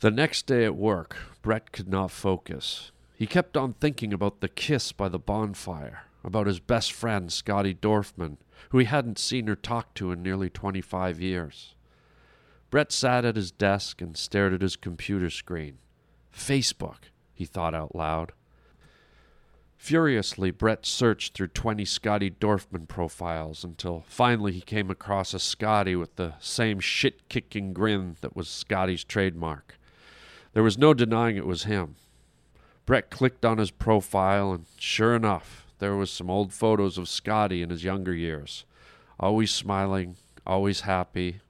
The next day at work, Brett could not focus. He kept on thinking about the kiss by the bonfire, about his best friend, Scotty Dorfman, who he hadn't seen or talked to in nearly 25 years. Brett sat at his desk and stared at his computer screen. Facebook, he thought out loud. Furiously, Brett searched through 20 Scotty Dorfman profiles until finally he came across a Scotty with the same shit kicking grin that was Scotty's trademark. There was no denying it was him. Brett clicked on his profile, and sure enough, there was some old photos of Scotty in his younger years. Always smiling, always happy.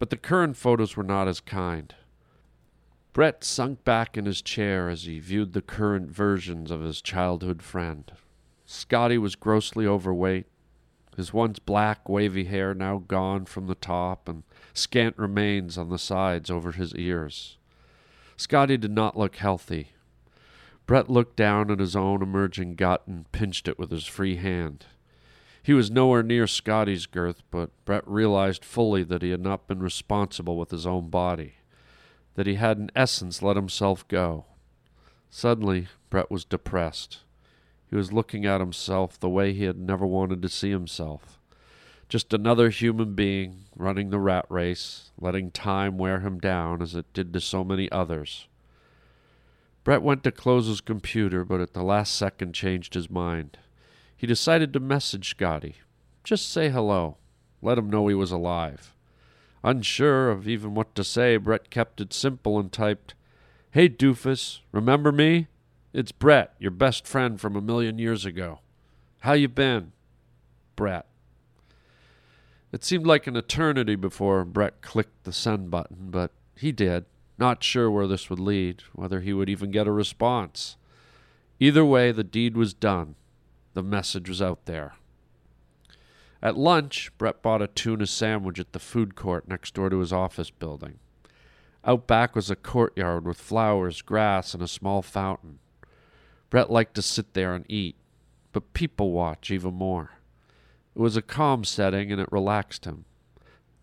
But the current photos were not as kind. Brett sunk back in his chair as he viewed the current versions of his childhood friend. Scotty was grossly overweight, his once black, wavy hair now gone from the top and scant remains on the sides over his ears. Scotty did not look healthy. Brett looked down at his own emerging gut and pinched it with his free hand. He was nowhere near Scotty's girth, but Brett realized fully that he had not been responsible with his own body, that he had in essence let himself go. Suddenly, Brett was depressed. He was looking at himself the way he had never wanted to see himself. Just another human being running the rat race, letting time wear him down as it did to so many others. Brett went to close his computer, but at the last second changed his mind. He decided to message Scotty. Just say hello. Let him know he was alive. Unsure of even what to say, Brett kept it simple and typed, Hey doofus, remember me? It's Brett, your best friend from a million years ago. How you been? Brett. It seemed like an eternity before Brett clicked the send button, but he did, not sure where this would lead, whether he would even get a response. Either way, the deed was done. The message was out there. At lunch, Brett bought a tuna sandwich at the food court next door to his office building. Out back was a courtyard with flowers, grass, and a small fountain. Brett liked to sit there and eat, but people watch even more. It was a calm setting and it relaxed him.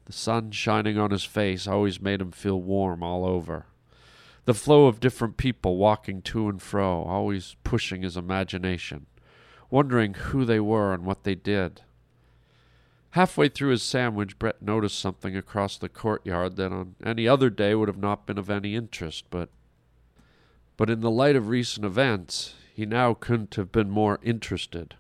The sun shining on his face always made him feel warm all over. The flow of different people walking to and fro, always pushing his imagination, wondering who they were and what they did. Halfway through his sandwich, Brett noticed something across the courtyard that on any other day would have not been of any interest, but but in the light of recent events, he now couldn't have been more interested.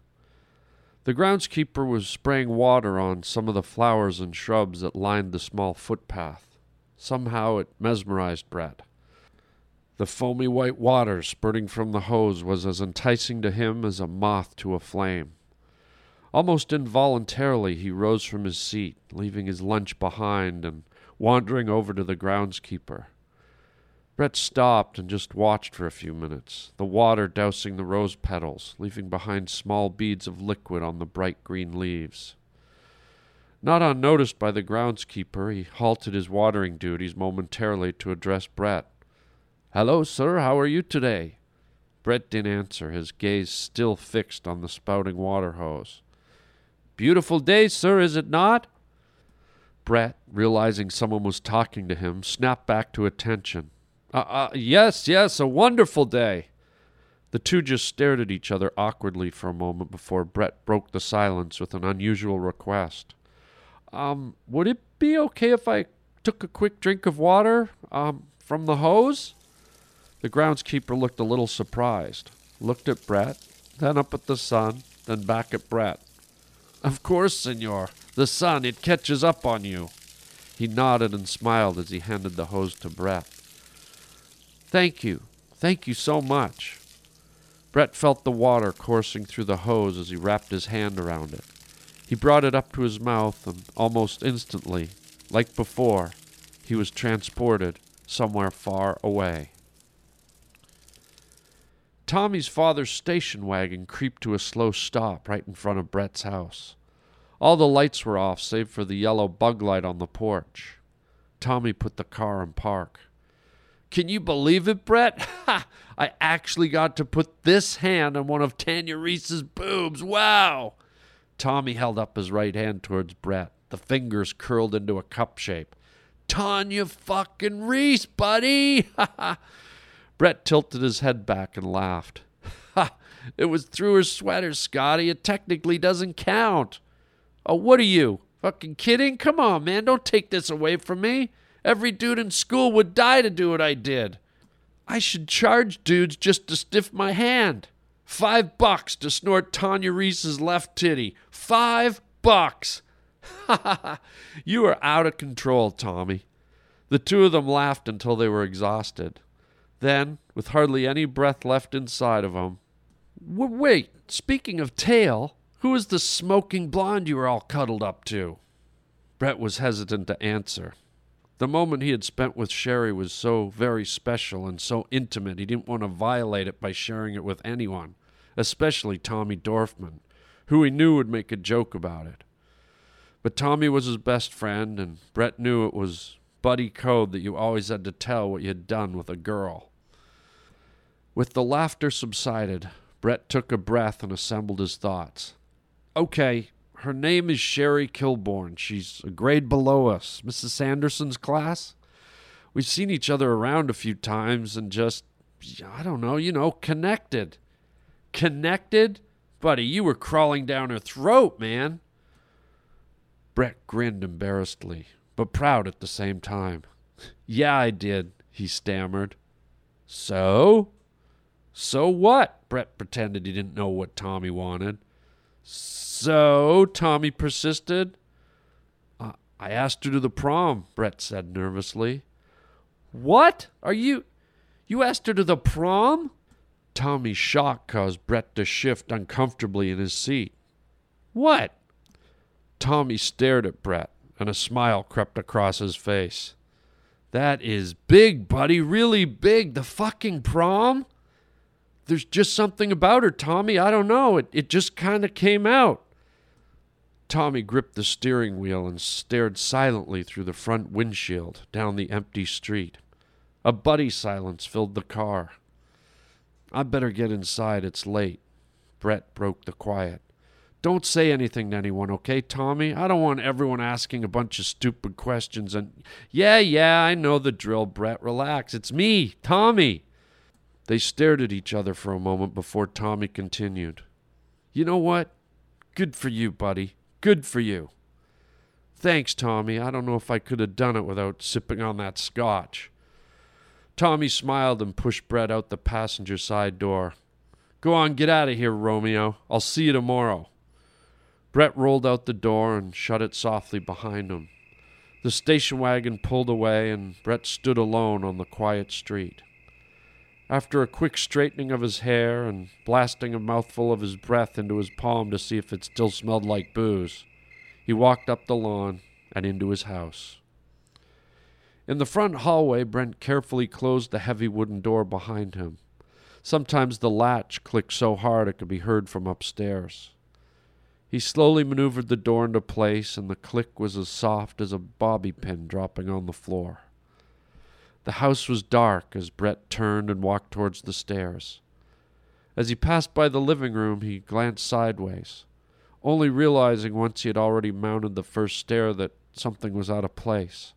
The groundskeeper was spraying water on some of the flowers and shrubs that lined the small footpath. Somehow it mesmerized Brett. The foamy white water spurting from the hose was as enticing to him as a moth to a flame. Almost involuntarily, he rose from his seat, leaving his lunch behind and wandering over to the groundskeeper. Brett stopped and just watched for a few minutes, the water dousing the rose petals, leaving behind small beads of liquid on the bright green leaves. Not unnoticed by the groundskeeper, he halted his watering duties momentarily to address Brett. Hello, sir, how are you today? Brett didn't answer, his gaze still fixed on the spouting water hose. Beautiful day, sir, is it not? Brett, realizing someone was talking to him, snapped back to attention. Uh, uh, yes, yes, a wonderful day. The two just stared at each other awkwardly for a moment before Brett broke the silence with an unusual request. Um, would it be okay if I took a quick drink of water, um, from the hose? The groundskeeper looked a little surprised, looked at Brett, then up at the sun, then back at Brett. Of course, senor. The sun, it catches up on you. He nodded and smiled as he handed the hose to Brett. Thank you. Thank you so much. Brett felt the water coursing through the hose as he wrapped his hand around it. He brought it up to his mouth, and almost instantly, like before, he was transported somewhere far away. Tommy's father's station wagon creeped to a slow stop right in front of Brett's house. All the lights were off save for the yellow bug light on the porch. Tommy put the car in park. Can you believe it, Brett? I actually got to put this hand on one of Tanya Reese's boobs. Wow! Tommy held up his right hand towards Brett, the fingers curled into a cup shape. Tanya fucking Reese, buddy. Brett tilted his head back and laughed. It was through her sweater, Scotty. It technically doesn't count. Oh, what are you? Fucking kidding? Come on, man. Don't take this away from me. Every dude in school would die to do what I did. I should charge dudes just to stiff my hand. Five bucks to snort Tanya Reese's left titty. Five bucks. Ha. You are out of control, Tommy. The two of them laughed until they were exhausted. Then, with hardly any breath left inside of them, wait, speaking of tail, who is the smoking blonde you were all cuddled up to? Brett was hesitant to answer. The moment he had spent with Sherry was so very special and so intimate, he didn't want to violate it by sharing it with anyone, especially Tommy Dorfman, who he knew would make a joke about it. But Tommy was his best friend, and Brett knew it was buddy code that you always had to tell what you had done with a girl. With the laughter subsided, Brett took a breath and assembled his thoughts. Okay, her name is Sherry Kilborn. She's a grade below us, Mrs. Sanderson's class. We've seen each other around a few times and just, I don't know, you know, connected. Connected? Buddy, you were crawling down her throat, man. Brett grinned embarrassedly, but proud at the same time. yeah, I did, he stammered. So? So what? Brett pretended he didn't know what Tommy wanted. Tommy persisted. Uh, I asked her to the prom, Brett said nervously. What? Are you. You asked her to the prom? Tommy's shock caused Brett to shift uncomfortably in his seat. What? Tommy stared at Brett, and a smile crept across his face. That is big, buddy, really big. The fucking prom? There's just something about her, Tommy. I don't know. It, it just kind of came out. Tommy gripped the steering wheel and stared silently through the front windshield down the empty street. A buddy silence filled the car. I'd better get inside. It's late. Brett broke the quiet. Don't say anything to anyone, okay, Tommy? I don't want everyone asking a bunch of stupid questions and. Yeah, yeah, I know the drill, Brett. Relax. It's me, Tommy. They stared at each other for a moment before Tommy continued. You know what? Good for you, buddy. Good for you. Thanks, Tommy. I don't know if I could have done it without sipping on that scotch. Tommy smiled and pushed Brett out the passenger side door. Go on, get out of here, Romeo. I'll see you tomorrow. Brett rolled out the door and shut it softly behind him. The station wagon pulled away, and Brett stood alone on the quiet street. After a quick straightening of his hair and blasting a mouthful of his breath into his palm to see if it still smelled like booze, he walked up the lawn and into his house. In the front hallway, Brent carefully closed the heavy wooden door behind him. Sometimes the latch clicked so hard it could be heard from upstairs. He slowly maneuvered the door into place, and the click was as soft as a bobby pin dropping on the floor. The house was dark as Brett turned and walked towards the stairs. As he passed by the living room, he glanced sideways, only realizing once he had already mounted the first stair that something was out of place.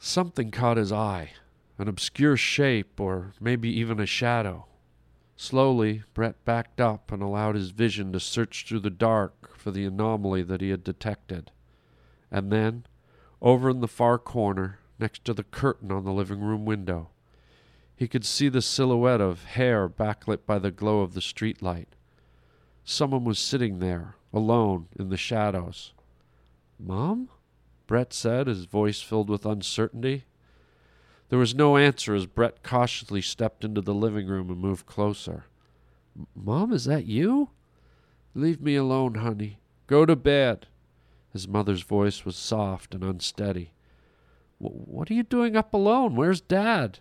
Something caught his eye, an obscure shape, or maybe even a shadow. Slowly, Brett backed up and allowed his vision to search through the dark for the anomaly that he had detected. And then, over in the far corner, next to the curtain on the living room window. He could see the silhouette of hair backlit by the glow of the street light. Someone was sitting there, alone, in the shadows. Mom? Brett said, his voice filled with uncertainty. There was no answer as Brett cautiously stepped into the living room and moved closer. Mom, is that you? Leave me alone, honey. Go to bed. His mother's voice was soft and unsteady. What are you doing up alone? Where's Dad?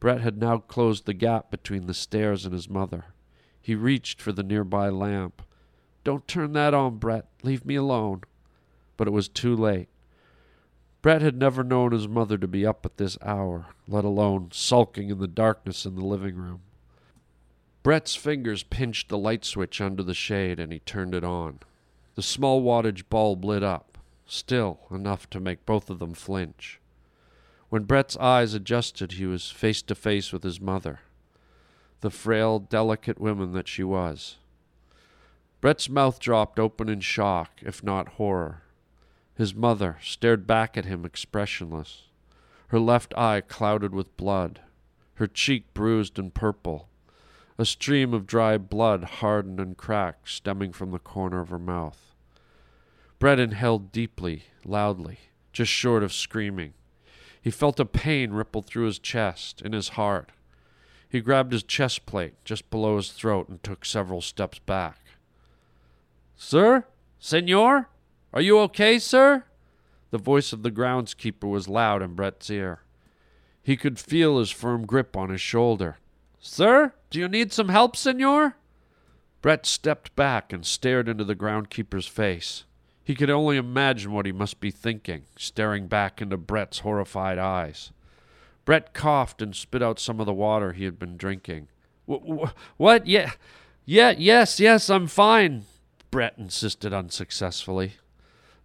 Brett had now closed the gap between the stairs and his mother. He reached for the nearby lamp. Don't turn that on, Brett. Leave me alone. But it was too late. Brett had never known his mother to be up at this hour, let alone sulking in the darkness in the living room. Brett's fingers pinched the light switch under the shade and he turned it on. The small wattage bulb lit up still enough to make both of them flinch. When Brett's eyes adjusted, he was face to face with his mother, the frail, delicate woman that she was. Brett's mouth dropped open in shock, if not horror. His mother stared back at him expressionless, her left eye clouded with blood, her cheek bruised and purple, a stream of dry blood hardened and cracked stemming from the corner of her mouth. Brett inhaled deeply, loudly, just short of screaming. He felt a pain ripple through his chest, in his heart. He grabbed his chest plate just below his throat and took several steps back. Sir? Senor? Are you okay, sir? The voice of the groundskeeper was loud in Brett's ear. He could feel his firm grip on his shoulder. Sir, do you need some help, senor? Brett stepped back and stared into the groundkeeper's face. He could only imagine what he must be thinking, staring back into Brett's horrified eyes. Brett coughed and spit out some of the water he had been drinking. What? Yeah, yeah, yes, yes, I'm fine, Brett insisted unsuccessfully.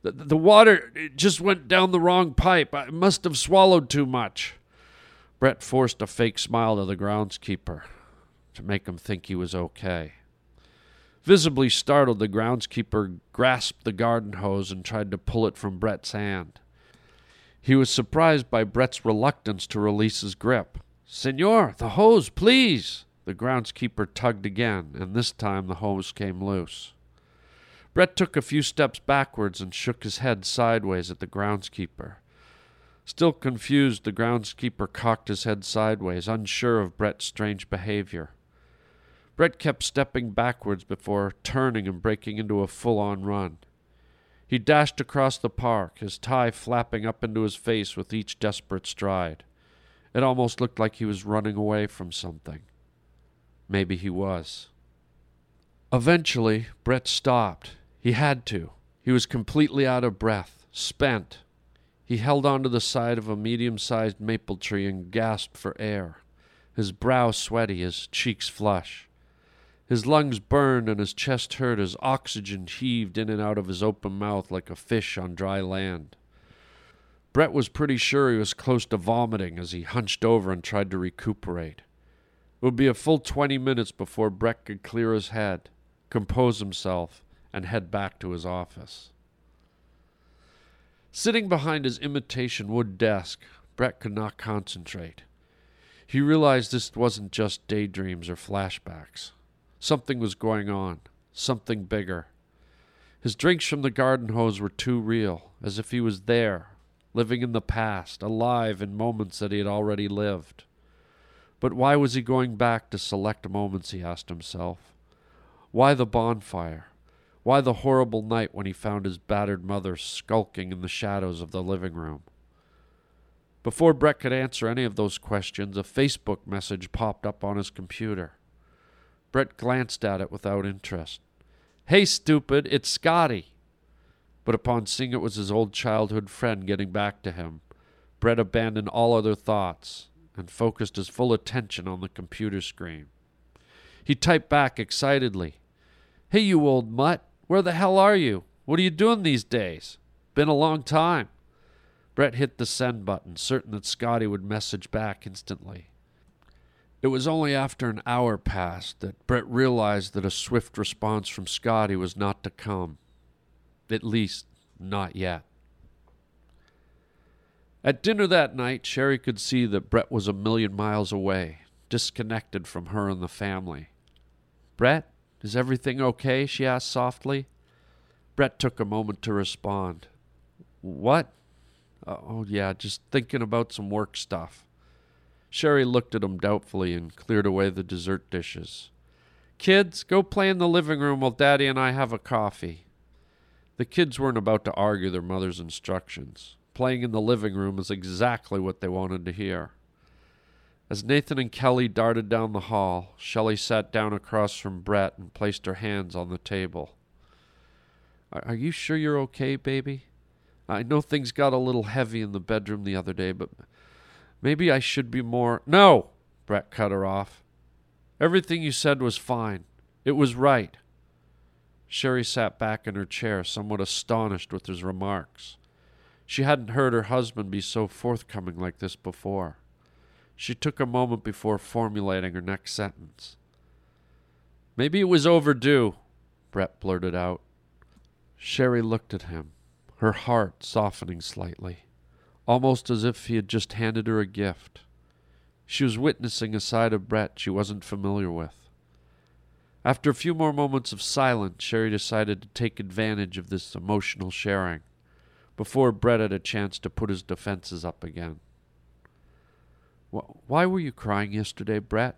The, the water just went down the wrong pipe. I must have swallowed too much. Brett forced a fake smile to the groundskeeper to make him think he was okay. Visibly startled, the groundskeeper grasped the garden hose and tried to pull it from Brett's hand. He was surprised by Brett's reluctance to release his grip. Senor, the hose, please! The groundskeeper tugged again, and this time the hose came loose. Brett took a few steps backwards and shook his head sideways at the groundskeeper. Still confused, the groundskeeper cocked his head sideways, unsure of Brett's strange behavior. Brett kept stepping backwards before turning and breaking into a full on run. He dashed across the park, his tie flapping up into his face with each desperate stride. It almost looked like he was running away from something. Maybe he was. Eventually, Brett stopped. He had to. He was completely out of breath, spent. He held onto the side of a medium sized maple tree and gasped for air, his brow sweaty, his cheeks flush. His lungs burned and his chest hurt as oxygen heaved in and out of his open mouth like a fish on dry land. Brett was pretty sure he was close to vomiting as he hunched over and tried to recuperate. It would be a full twenty minutes before Brett could clear his head, compose himself, and head back to his office. Sitting behind his imitation wood desk, Brett could not concentrate. He realized this wasn't just daydreams or flashbacks. Something was going on, something bigger. His drinks from the garden hose were too real, as if he was there, living in the past, alive in moments that he had already lived. But why was he going back to select moments, he asked himself? Why the bonfire? Why the horrible night when he found his battered mother skulking in the shadows of the living room? Before Brett could answer any of those questions, a Facebook message popped up on his computer. Brett glanced at it without interest. Hey, stupid, it's Scotty. But upon seeing it was his old childhood friend getting back to him, Brett abandoned all other thoughts and focused his full attention on the computer screen. He typed back excitedly, Hey, you old mutt, where the hell are you? What are you doing these days? Been a long time. Brett hit the send button, certain that Scotty would message back instantly. It was only after an hour passed that Brett realized that a swift response from Scotty was not to come. At least, not yet. At dinner that night, Sherry could see that Brett was a million miles away, disconnected from her and the family. Brett, is everything okay? she asked softly. Brett took a moment to respond. What? Uh, oh, yeah, just thinking about some work stuff. Sherry looked at him doubtfully and cleared away the dessert dishes. Kids, go play in the living room while Daddy and I have a coffee. The kids weren't about to argue their mother's instructions. Playing in the living room was exactly what they wanted to hear. As Nathan and Kelly darted down the hall, Shelley sat down across from Brett and placed her hands on the table. Are you sure you're okay, baby? I know things got a little heavy in the bedroom the other day, but Maybe I should be more. No! Brett cut her off. Everything you said was fine. It was right. Sherry sat back in her chair, somewhat astonished with his remarks. She hadn't heard her husband be so forthcoming like this before. She took a moment before formulating her next sentence. Maybe it was overdue, Brett blurted out. Sherry looked at him, her heart softening slightly, almost as if he had just handed her a gift. She was witnessing a side of Brett she wasn't familiar with. After a few more moments of silence, Sherry decided to take advantage of this emotional sharing before Brett had a chance to put his defenses up again. Why were you crying yesterday, Brett?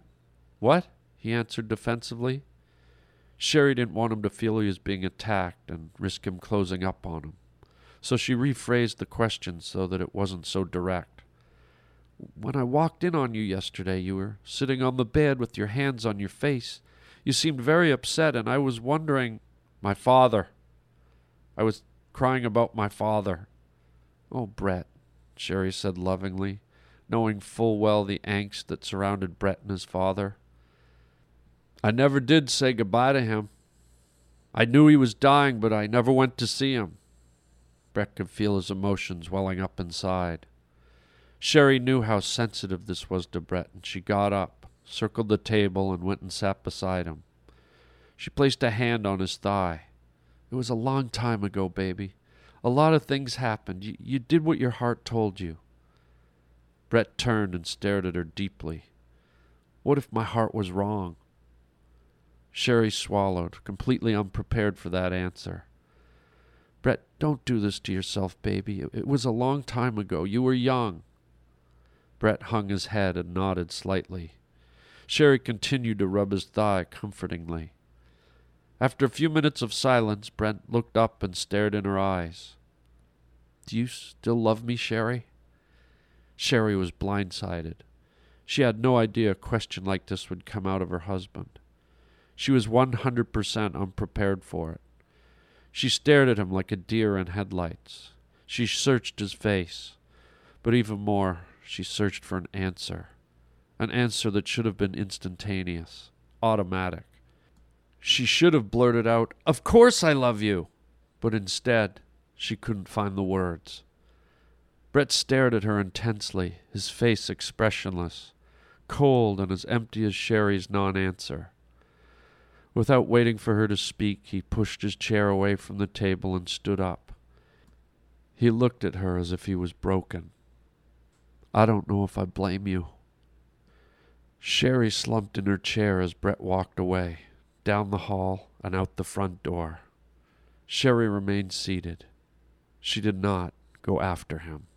What? he answered defensively. Sherry didn't want him to feel he was being attacked and risk him closing up on him, so she rephrased the question so that it wasn't so direct. When I walked in on you yesterday, you were sitting on the bed with your hands on your face. You seemed very upset, and I was wondering. My father. I was crying about my father. Oh, Brett, Sherry said lovingly, knowing full well the angst that surrounded Brett and his father. I never did say goodbye to him. I knew he was dying, but I never went to see him. Brett could feel his emotions welling up inside. Sherry knew how sensitive this was to Brett, and she got up, circled the table, and went and sat beside him. She placed a hand on his thigh. It was a long time ago, baby. A lot of things happened. You, you did what your heart told you. Brett turned and stared at her deeply. What if my heart was wrong? Sherry swallowed, completely unprepared for that answer. Brett, don't do this to yourself, baby. It, was a long time ago. You were young. Brett hung his head and nodded slightly. Sherry continued to rub his thigh comfortingly. After a few minutes of silence, Brett looked up and stared in her eyes. Do you still love me, Sherry? Sherry was blindsided. She had no idea a question like this would come out of her husband. She was 100% unprepared for it. She stared at him like a deer in headlights. She searched his face, but even more, she searched for an answer. An answer that should have been instantaneous, automatic. She should have blurted out, Of course I love you! But instead, she couldn't find the words. Brett stared at her intensely, his face expressionless, cold and as empty as Sherry's non answer. Without waiting for her to speak, he pushed his chair away from the table and stood up. He looked at her as if he was broken. I don't know if I blame you. Sherry slumped in her chair as Brett walked away, down the hall and out the front door. Sherry remained seated. She did not go after him.